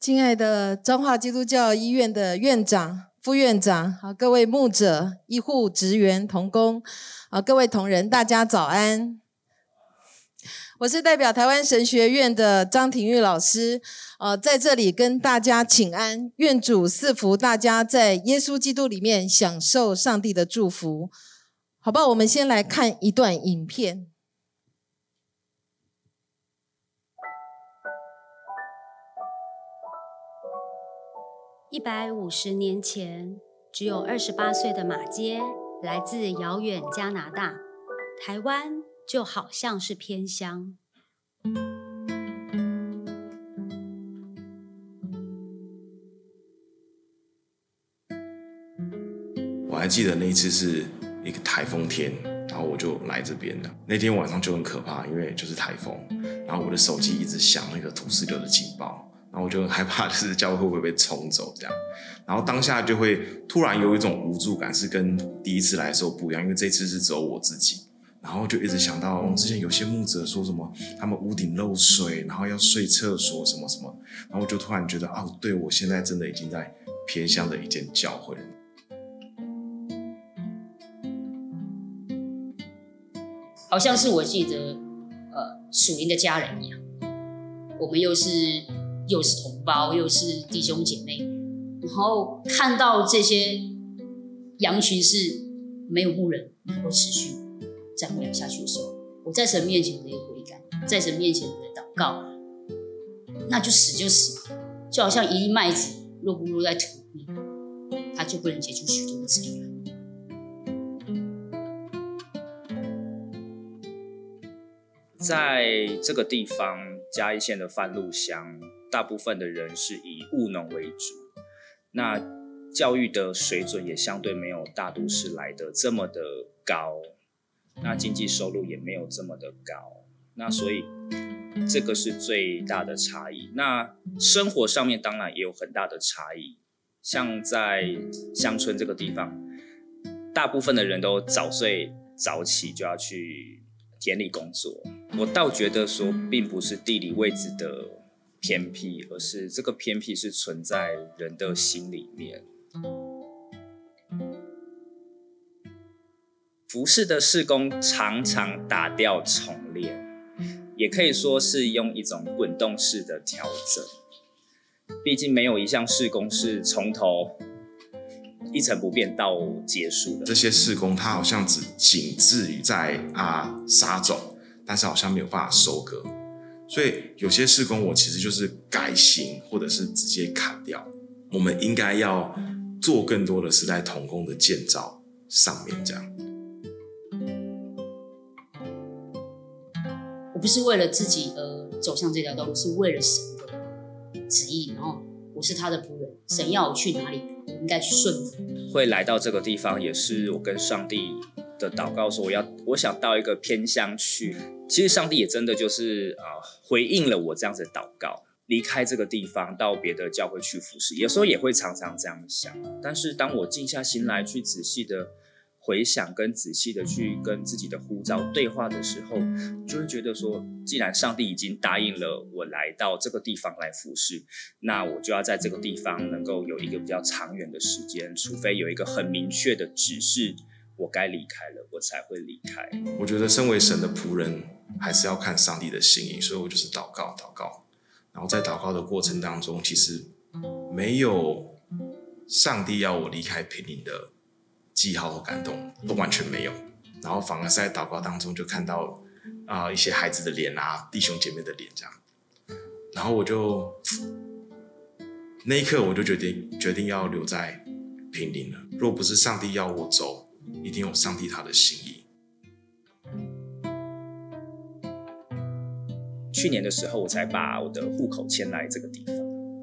亲爱的彰化基督教医院的院长、副院长，好，各位牧者、医护职员、同工，啊，各位同仁，大家早安。我是代表台湾神学院的张廷玉老师，呃，在这里跟大家请安，愿主赐福大家在耶稣基督里面享受上帝的祝福，好吧？我们先来看一段影片。一百五十年前，只有二十八岁的马街来自遥远加拿大，台湾。就好像是偏乡。我还记得那一次是一个台风天，然后我就来这边了。那天晚上就很可怕，因为就是台风，然后我的手机一直响那个土石流的警报，然后我就很害怕，就是教会会不会被冲走这样。然后当下就会突然有一种无助感，是跟第一次来的时候不一样，因为这次是只有我自己。然后就一直想到，我们之前有些牧者说什么，他们屋顶漏水，然后要睡厕所什么什么，然后我就突然觉得，哦，对，我现在真的已经在偏向的一间教会了。好像是我记得，呃，属灵的家人一样，我们又是又是同胞，又是弟兄姐妹，然后看到这些羊群是没有牧人能够持续。再不了下去的时候，我在神面前的悔改，在神面前的祷告，那就死就死，就好像一粒麦子落不落在土里，它就不能结出许多的子粒。在这个地方，嘉义县的番路乡，大部分的人是以务农为主，那教育的水准也相对没有大都市来的这么的高。那经济收入也没有这么的高，那所以这个是最大的差异。那生活上面当然也有很大的差异，像在乡村这个地方，大部分的人都早睡早起就要去田里工作。我倒觉得说，并不是地理位置的偏僻，而是这个偏僻是存在人的心里面。服饰的施工常常打掉重练，也可以说是用一种滚动式的调整。毕竟没有一项事工是从头一成不变到结束的。这些事工它好像只仅止于在啊撒种，但是好像没有办法收割。所以有些事工我其实就是改型，或者是直接砍掉。我们应该要做更多的是在同工的建造上面这样。我不是为了自己而走向这条道路，是为了神的旨意。然后我是他的仆人，神要我去哪里，我应该去顺服。会来到这个地方，也是我跟上帝的祷告，说我要我想到一个偏乡去。其实上帝也真的就是啊、回应了我这样子的祷告，离开这个地方，到别的教会去服侍。有时候也会常常这样想，但是当我静下心来去仔细的。回想跟仔细的去跟自己的呼召对话的时候，就会觉得说，既然上帝已经答应了我来到这个地方来服侍，那我就要在这个地方能够有一个比较长远的时间，除非有一个很明确的指示，我该离开了，我才会离开。我觉得身为神的仆人，还是要看上帝的心意，所以我就是祷告，祷告，然后在祷告的过程当中，其实没有上帝要我离开平林的。记号和感动都完全没有，然后反而是在祷告当中就看到啊、一些孩子的脸啊，弟兄姐妹的脸这样，然后我就那一刻我就决定决定要留在平林了。若不是上帝要我走，一定有上帝他的心意。去年的时候，我才把我的户口迁来这个地方。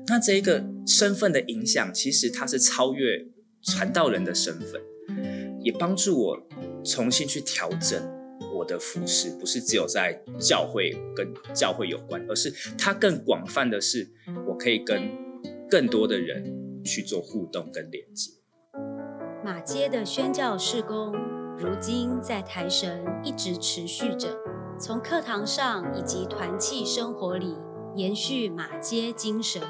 那这一个身份的影响，其实它是超越传道人的身份。也帮助我重新去调整我的服事，不是只有在教会跟教会有关，而是它更广泛的是，我可以跟更多的人去做互动跟连接。马街的宣教事工，如今在台神一直持续着，从课堂上以及团契生活里延续马街精神。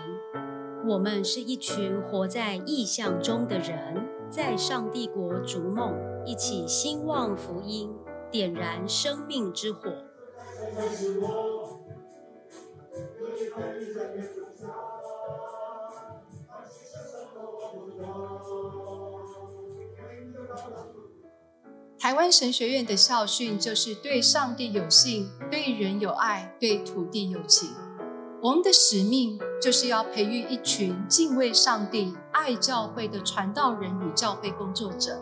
我们是一群活在异象中的人，在上帝国逐梦，一起兴旺福音，点燃生命之火。台湾神学院的校训就是对上帝有信，对人有爱，对土地有情。我们的使命就是要培育一群敬畏上帝、爱教会的传道人与教会工作者，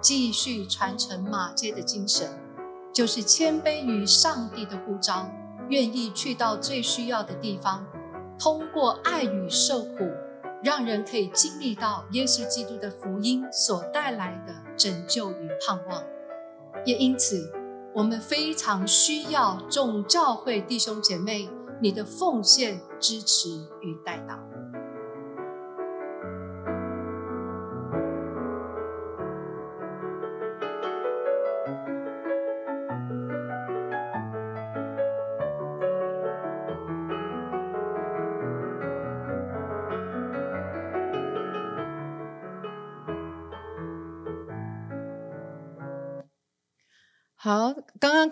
继续传承马街的精神，就是谦卑于上帝的呼召，愿意去到最需要的地方，通过爱与受苦，让人可以经历到耶稣基督的福音所带来的拯救与盼望。也因此，我们非常需要众教会弟兄姐妹。你的奉献、支持与带导。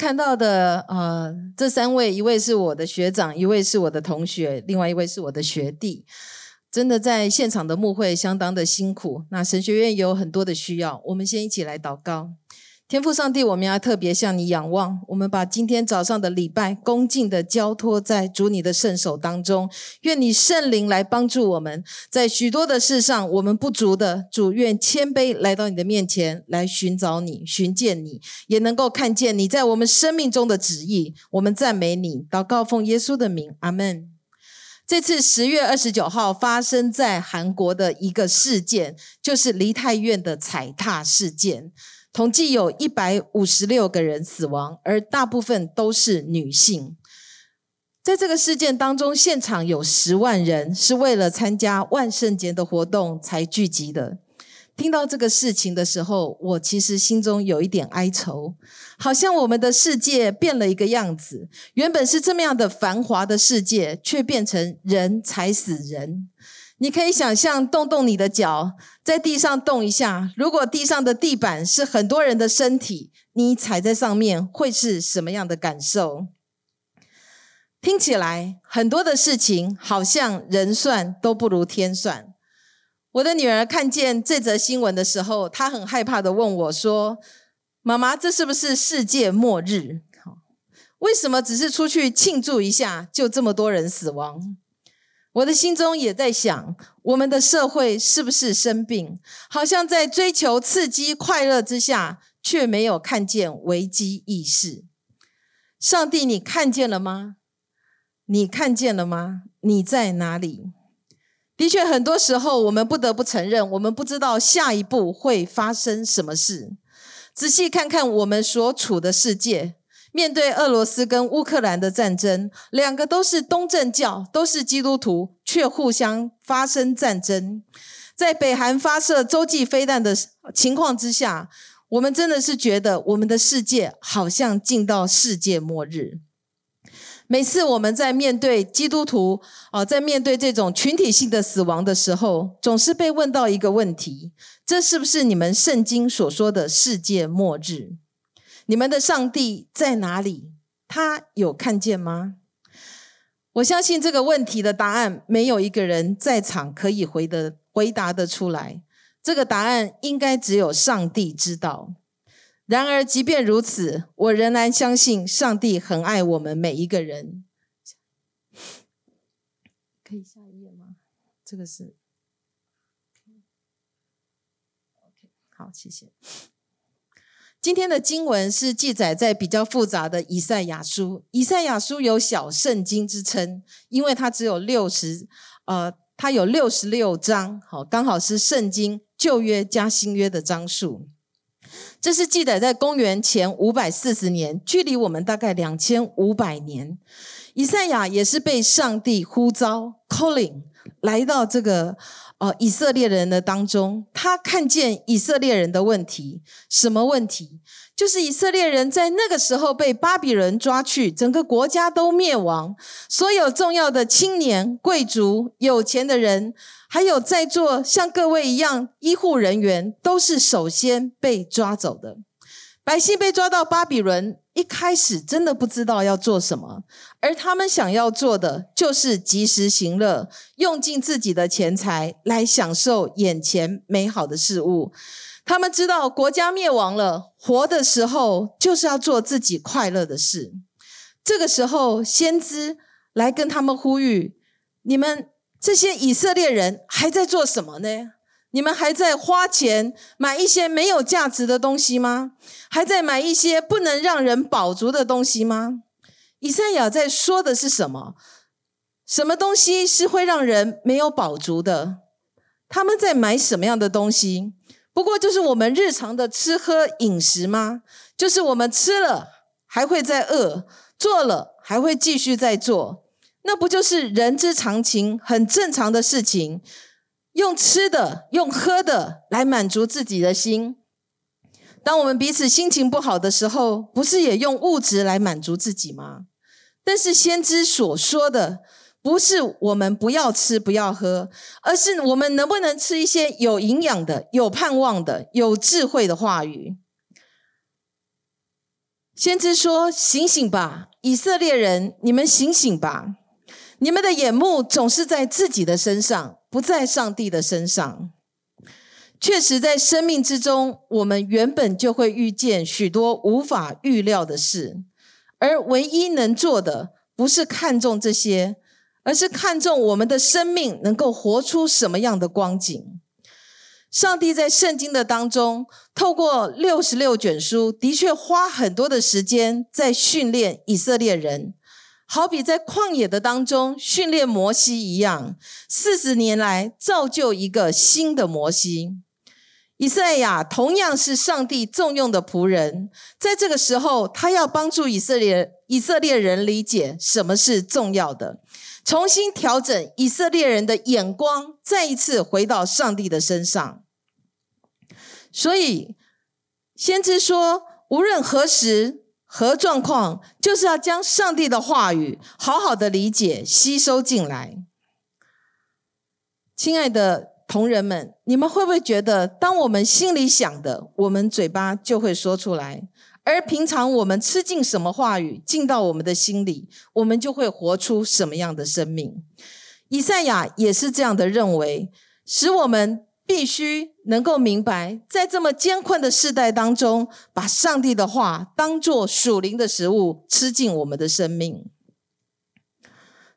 看到的，呃，这三位，一位是我的学长，一位是我的同学，另外一位是我的学弟。真的在现场的牧会相当的辛苦。那神学院有很多的需要，我们先一起来祷告。天父上帝，我们要特别向你仰望。我们把今天早上的礼拜恭敬地交托在主你的圣手当中。愿你圣灵来帮助我们，在许多的事上我们不足的，主愿谦卑来到你的面前，来寻找你、寻见你，也能够看见你在我们生命中的旨意。我们赞美你，祷告奉耶稣的名，阿门。这次十月二十九号发生在韩国的一个事件，就是梨泰院的踩踏事件。统计有一百五十六个人死亡，而大部分都是女性。在这个事件当中，现场有十万人是为了参加万圣节的活动才聚集的。听到这个事情的时候，我其实心中有一点哀愁，好像我们的世界变了一个样子。原本是这么样的繁华的世界，却变成人踩死人。你可以想象，动动你的脚，在地上动一下。如果地上的地板是很多人的身体，你踩在上面会是什么样的感受？听起来很多的事情好像人算都不如天算。我的女儿看见这则新闻的时候，她很害怕地问我说：“妈妈，这是不是世界末日？为什么只是出去庆祝一下，就这么多人死亡？”我的心中也在想，我们的社会是不是生病？好像在追求刺激、快乐之下，却没有看见危机意识。上帝，你看见了吗？你看见了吗？你在哪里？的确，很多时候我们不得不承认，我们不知道下一步会发生什么事。仔细看看我们所处的世界。面对俄罗斯跟乌克兰的战争，两个都是东正教，都是基督徒，却互相发生战争。在北韩发射洲际飞弹的情况之下，我们真的是觉得我们的世界好像进到世界末日。每次我们在面对基督徒啊，在面对这种群体性的死亡的时候，总是被问到一个问题：这是不是你们圣经所说的世界末日？你们的上帝在哪里？他有看见吗？我相信这个问题的答案，没有一个人在场可以回的回答得出来。这个答案应该只有上帝知道。然而，即便如此，我仍然相信上帝很爱我们每一个人。可以下一页吗？这个是。OK，好，谢谢。今天的经文是记载在比较复杂的以赛亚书。以赛亚书有小圣经之称，因为它只有六十，呃，它有六十六章，好，刚好是圣经旧约加新约的章数。这是记载在公元前五百四十年，距离我们大概两千五百年。以赛亚也是被上帝呼召 （calling） 来到这个哦，以色列人的当中，他看见以色列人的问题，什么问题？就是以色列人在那个时候被巴比伦抓去，整个国家都灭亡，所有重要的青年、贵族、有钱的人，还有在座像各位一样医护人员，都是首先被抓走的。百姓被抓到巴比伦，一开始真的不知道要做什么，而他们想要做的就是及时行乐，用尽自己的钱财来享受眼前美好的事物。他们知道国家灭亡了，活的时候就是要做自己快乐的事。这个时候，先知来跟他们呼吁：你们这些以色列人还在做什么呢？你们还在花钱买一些没有价值的东西吗？还在买一些不能让人饱足的东西吗？以赛亚在说的是什么？什么东西是会让人没有饱足的？他们在买什么样的东西？不过就是我们日常的吃喝饮食吗？就是我们吃了还会再饿，做了还会继续再做，那不就是人之常情，很正常的事情？用吃的、用喝的来满足自己的心。当我们彼此心情不好的时候，不是也用物质来满足自己吗？但是先知所说的，不是我们不要吃、不要喝，而是我们能不能吃一些有营养的、有盼望的、有智慧的话语。先知说：“醒醒吧，以色列人，你们醒醒吧！你们的眼目总是在自己的身上。”不在上帝的身上。确实，在生命之中，我们原本就会遇见许多无法预料的事，而唯一能做的，不是看重这些，而是看重我们的生命能够活出什么样的光景。上帝在圣经的当中，透过六十六卷书，的确花很多的时间在训练以色列人。好比在旷野的当中训练摩西一样，四十年来造就一个新的摩西。以赛亚同样是上帝重用的仆人，在这个时候，他要帮助以色列以色列人理解什么是重要的，重新调整以色列人的眼光，再一次回到上帝的身上。所以，先知说，无论何时。何状况，就是要将上帝的话语好好的理解、吸收进来。亲爱的同仁们，你们会不会觉得，当我们心里想的，我们嘴巴就会说出来；而平常我们吃进什么话语，进到我们的心里，我们就会活出什么样的生命？以赛亚也是这样的认为，使我们。必须能够明白，在这么艰困的世代当中，把上帝的话当作属灵的食物吃进我们的生命。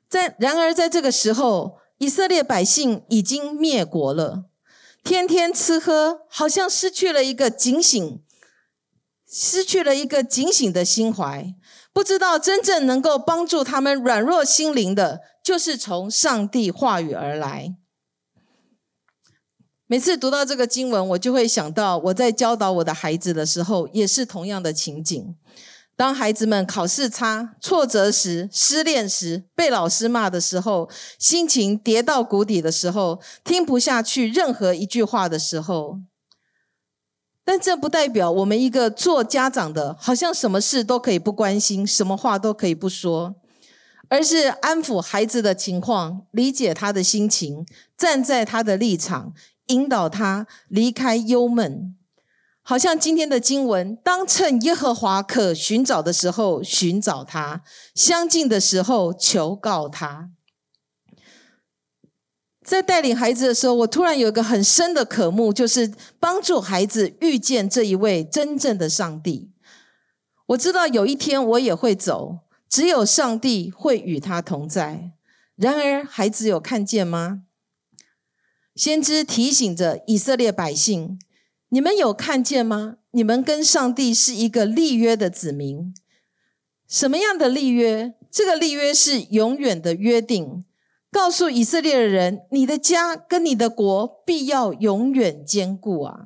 在然而，在这个时候，以色列百姓已经灭国了，天天吃喝，好像失去了一个警醒，失去了一个警醒的心怀，不知道真正能够帮助他们软弱心灵的，就是从上帝话语而来。每次读到这个经文，我就会想到我在教导我的孩子的时候，也是同样的情景。当孩子们考试差、挫折时、失恋时、被老师骂的时候，心情跌到谷底的时候，听不下去任何一句话的时候，但这不代表我们一个做家长的，好像什么事都可以不关心，什么话都可以不说，而是安抚孩子的情况，理解他的心情，站在他的立场。引导他离开忧闷，好像今天的经文：当趁耶和华可寻找的时候寻找他，相近的时候求告他。在带领孩子的时候，我突然有一个很深的渴慕，就是帮助孩子遇见这一位真正的上帝。我知道有一天我也会走，只有上帝会与他同在。然而，孩子有看见吗？先知提醒着以色列百姓：“你们有看见吗？你们跟上帝是一个立约的子民。什么样的立约？这个立约是永远的约定，告诉以色列的人：你的家跟你的国必要永远坚固啊！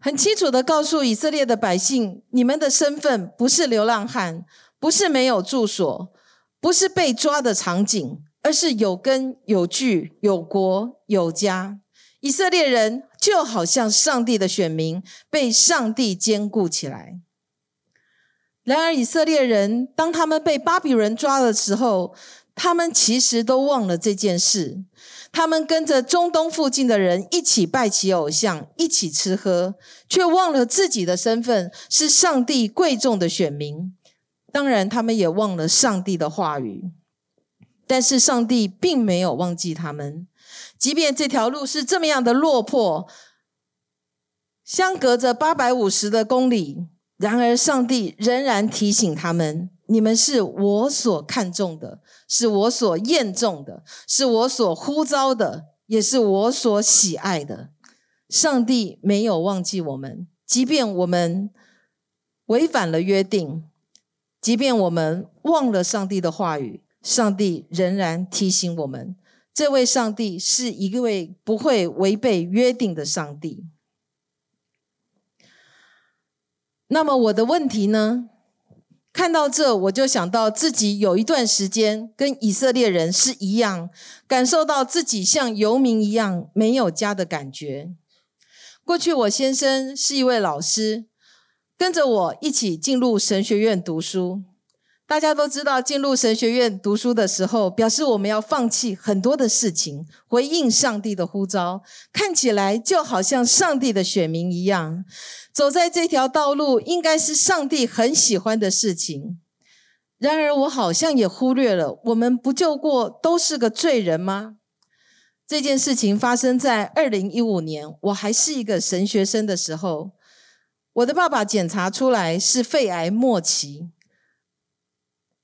很清楚的告诉以色列的百姓：你们的身份不是流浪汉，不是没有住所，不是被抓的场景。”而是有根有据、有国有家。以色列人就好像上帝的选民，被上帝兼顾起来。然而，以色列人当他们被巴比伦抓的时候，他们其实都忘了这件事。他们跟着中东附近的人一起拜起偶像，一起吃喝，却忘了自己的身份是上帝贵重的选民。当然，他们也忘了上帝的话语。但是，上帝并没有忘记他们，即便这条路是这么样的落魄，相隔着八百五十的公里。然而，上帝仍然提醒他们：“你们是我所看重的，是我所验重的，是我所呼召的，也是我所喜爱的。”上帝没有忘记我们，即便我们违反了约定，即便我们忘了上帝的话语，上帝仍然提醒我们：这位上帝是一位不会违背约定的上帝。那么我的问题呢？看到这，我就想到自己有一段时间跟以色列人是一样，感受到自己像游民一样没有家的感觉。过去我先生是一位老师，跟着我一起进入神学院读书。大家都知道，进入神学院读书的时候，表示我们要放弃很多的事情，回应上帝的呼召。看起来就好像上帝的选民一样，走在这条道路，应该是上帝很喜欢的事情。然而，我好像也忽略了，我们不就过都是个罪人吗？这件事情发生在二零一五年，我还是一个神学生的时候，我的爸爸检查出来是肺癌末期。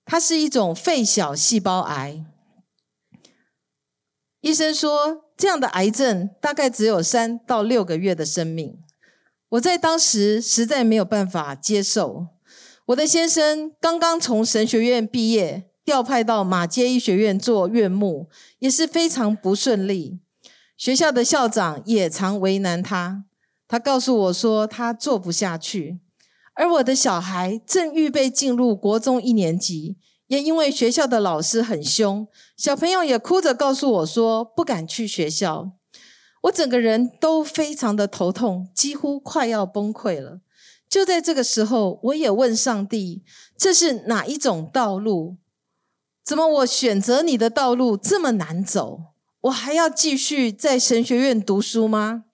它是一种肺小细胞癌，医生说这样的癌症大概只有三到六个月的生命。我在当时实在没有办法接受。我的先生刚刚从神学院毕业，调派到马街医学院做院牧，也是非常不顺利。学校的校长也常为难他，他告诉我说他做不下去。而我的小孩正预备进入国中一年级，也因为学校的老师很凶，小朋友也哭着告诉我说不敢去学校。我整个人都非常的头痛，几乎快要崩溃了。就在这个时候，我也问上帝：这是哪一种道路？怎么我选择你的道路这么难走？我还要继续在神学院读书吗？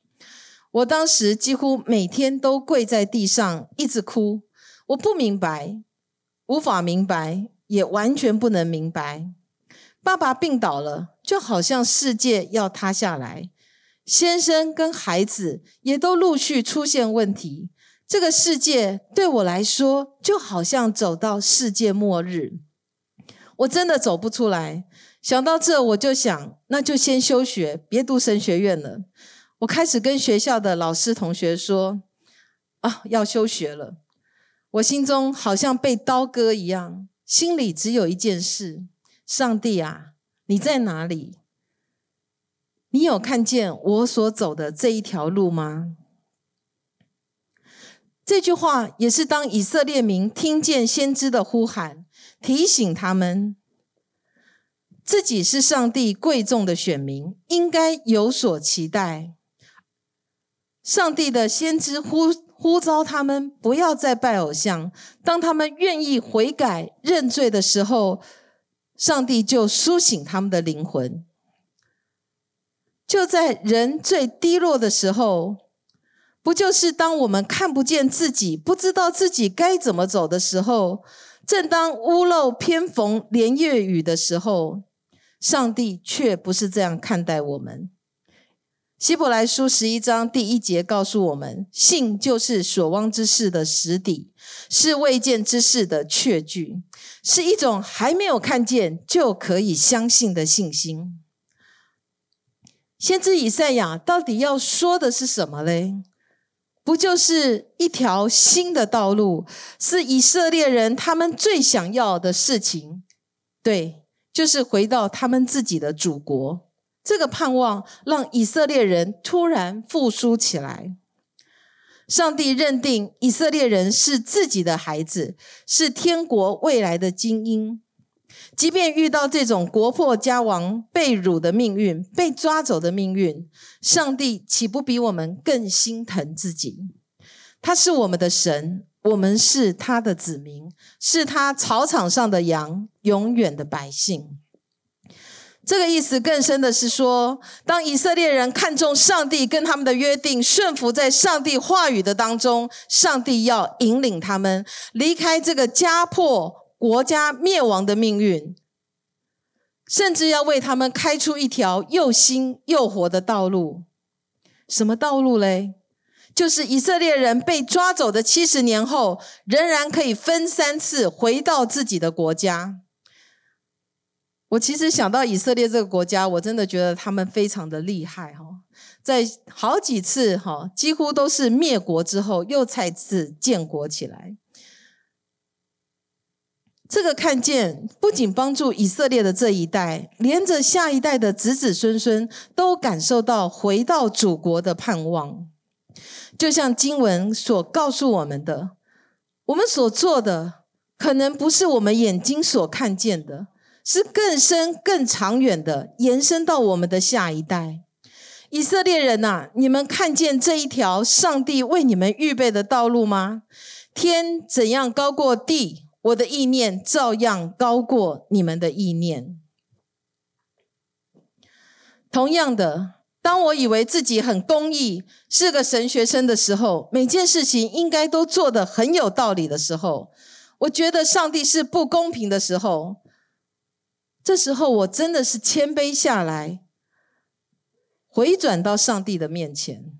我当时几乎每天都跪在地上，一直哭。我不明白，无法明白，也完全不能明白。爸爸病倒了，就好像世界要塌下来。先生跟孩子也都陆续出现问题。这个世界对我来说，就好像走到世界末日。我真的走不出来。想到这，我就想，那就先休学，别读神学院了。我开始跟学校的老师同学说：“啊，要休学了。”我心中好像被刀割一样，心里只有一件事：上帝啊，你在哪里？你有看见我所走的这一条路吗？这句话也是当以色列民听见先知的呼喊，提醒他们自己是上帝贵重的选民，应该有所期待。上帝的先知呼呼召他们不要再拜偶像。当他们愿意悔改认罪的时候，上帝就苏醒他们的灵魂。就在人最低落的时候，不就是当我们看不见自己、不知道自己该怎么走的时候，正当屋漏偏逢连夜雨的时候，上帝却不是这样看待我们。希伯来书十一章第一节告诉我们：信就是所望之事的实底，是未见之事的确据，是一种还没有看见就可以相信的信心。先知以赛亚到底要说的是什么嘞？不就是一条新的道路，是以色列人他们最想要的事情？对，就是回到他们自己的祖国。这个盼望让以色列人突然复苏起来。上帝认定以色列人是自己的孩子，是天国未来的精英。即便遇到这种国破家亡、被掳的命运、被抓走的命运，上帝岂不比我们更心疼自己？他是我们的神，我们是他的子民，是他草场上的羊，永远的百姓。这个意思更深的是说，当以色列人看重上帝跟他们的约定，顺服在上帝话语的当中，上帝要引领他们离开这个家破国家灭亡的命运，甚至要为他们开出一条又新又活的道路。什么道路嘞？就是以色列人被抓走的七十年后，仍然可以分三次回到自己的国家。我其实想到以色列这个国家，我真的觉得他们非常的厉害哈，在好几次哈，几乎都是灭国之后又再次建国起来。这个看见不仅帮助以色列的这一代，连着下一代的子子孙孙都感受到回到祖国的盼望。就像经文所告诉我们的，我们所做的可能不是我们眼睛所看见的。是更深、更长远的延伸到我们的下一代。以色列人呐、你们看见这一条上帝为你们预备的道路吗？天怎样高过地，我的意念照样高过你们的意念。同样的，当我以为自己很公义，是个神学生的时候，每件事情应该都做得很有道理的时候，我觉得上帝是不公平的时候。这时候，我真的是谦卑下来，回转到上帝的面前。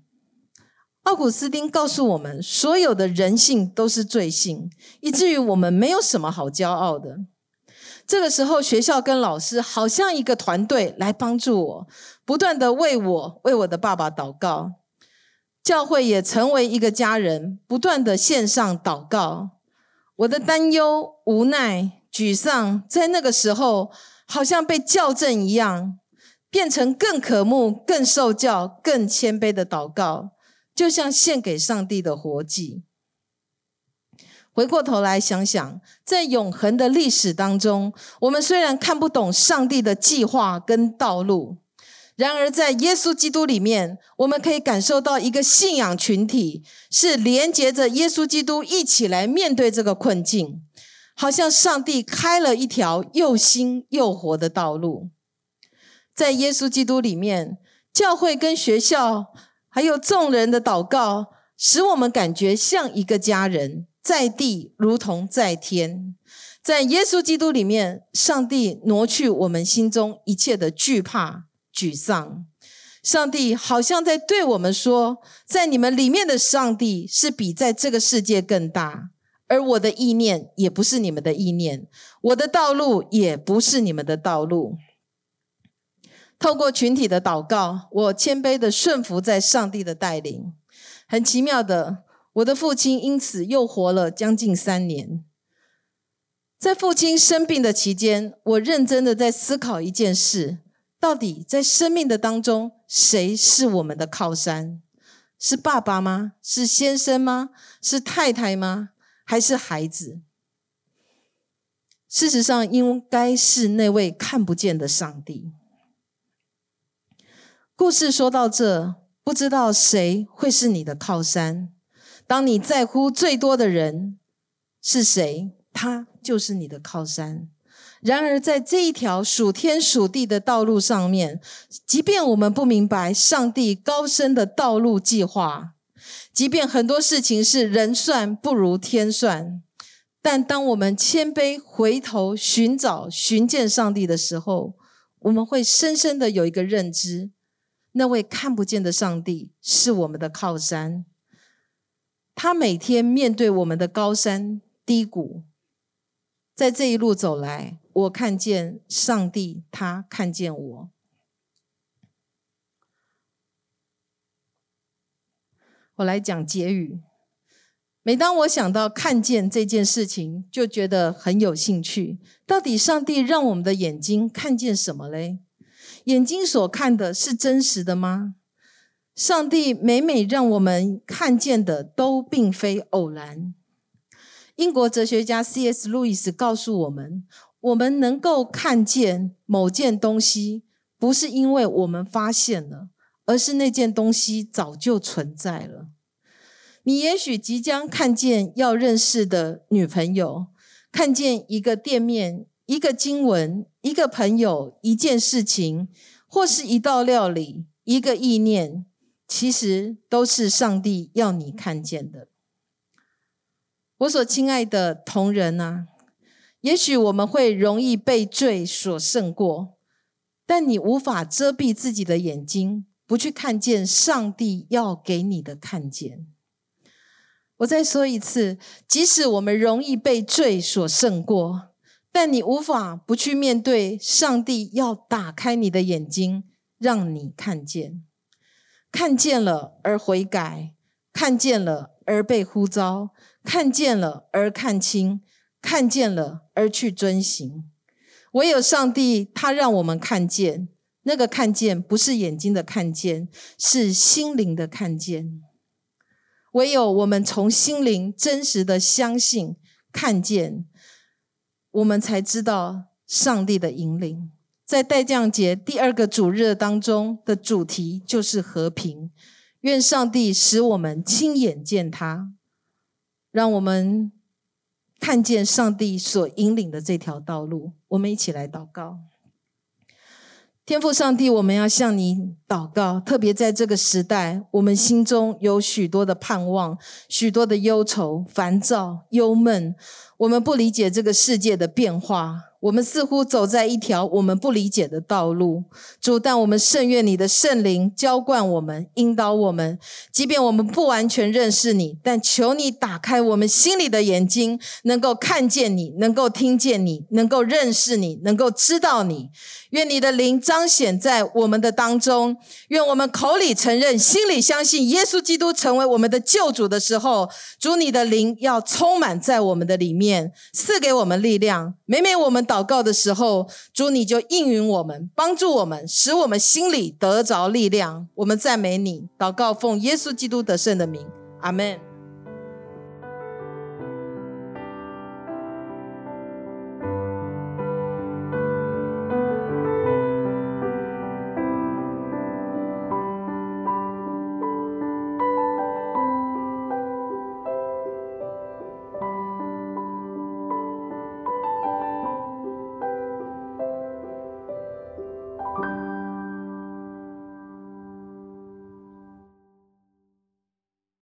奥古斯丁告诉我们，所有的人性都是罪性，以至于我们没有什么好骄傲的。这个时候，学校跟老师好像一个团队来帮助我，不断的为我、为我的爸爸祷告。教会也成为一个家人，不断的献上祷告。我的担忧、无奈、沮丧，在那个时候。好像被校正一样，变成更渴慕、更受教、更谦卑的祷告，就像献给上帝的活祭。回过头来想想，在永恒的历史当中，我们虽然看不懂上帝的计划跟道路，然而在耶稣基督里面，我们可以感受到一个信仰群体，是连接着耶稣基督一起来面对这个困境。好像上帝开了一条又新又活的道路，在耶稣基督里面，教会跟学校还有众人的祷告，使我们感觉像一个家人，在地如同在天。在耶稣基督里面，上帝挪去我们心中一切的惧怕、沮丧。上帝好像在对我们说，在你们里面的上帝是比在这个世界更大。而我的意念也不是你们的意念，我的道路也不是你们的道路。透过群体的祷告，我谦卑的顺服在上帝的带领。很奇妙的，我的父亲因此又活了将近三年。在父亲生病的期间，我认真的在思考一件事：到底在生命的当中，谁是我们的靠山？是爸爸吗？是先生吗？是太太吗？还是孩子？事实上，应该是那位看不见的上帝。故事说到这，不知道谁会是你的靠山。当你在乎最多的人是谁，他就是你的靠山。然而，在这一条数天数地的道路上面，即便我们不明白上帝高深的道路计划。即便很多事情是人算不如天算，但当我们谦卑回头寻找、寻见上帝的时候，我们会深深的有一个认知：那位看不见的上帝是我们的靠山。他每天面对我们的高山低谷，在这一路走来，我看见上帝，他看见我。我来讲结语。每当我想到看见这件事情，就觉得很有兴趣。到底上帝让我们的眼睛看见什么嘞？眼睛所看的是真实的吗？上帝每每让我们看见的都并非偶然。英国哲学家 C.S. 路易斯告诉我们：我们能够看见某件东西，不是因为我们发现了，而是那件东西早就存在了。你也许即将看见要认识的女朋友，看见一个店面、一个经文、一个朋友、一件事情，或是一道料理、一个意念，其实都是上帝要你看见的。我所亲爱的同仁啊，也许我们会容易被罪所胜过，但你无法遮蔽自己的眼睛，不去看见上帝要给你的看见。我再说一次，即使我们容易被罪所胜过，但你无法不去面对上帝要打开你的眼睛，让你看见，看见了而悔改，看见了而被呼召，看见了而看清，看见了而去遵行。唯有上帝，他让我们看见，那个看见不是眼睛的看见，是心灵的看见。唯有我们从心灵真实的相信、看见，我们才知道上帝的引领。在待降节第二个主日当中的主题就是和平。愿上帝使我们亲眼见他，让我们看见上帝所引领的这条道路。我们一起来祷告。天父上帝，我们要向你祷告，特别在这个时代，我们心中有许多的盼望，许多的忧愁、烦躁、忧闷，我们不理解这个世界的变化。我们似乎走在一条我们不理解的道路，主，但我们甚愿你的圣灵浇灌我们，引导我们。即便我们不完全认识你，但求你打开我们心里的眼睛，能够看见你，能够听见你，能够认识你，能够知道你。愿你的灵彰显在我们的当中。愿我们口里承认，心里相信耶稣基督成为我们的救主的时候，主，你的灵要充满在我们的里面，赐给我们力量。每每我们。祷告的时候，主你就应允我们，帮助我们，使我们心里得着力量。我们赞美你，祷告奉耶稣基督得胜的名，阿门。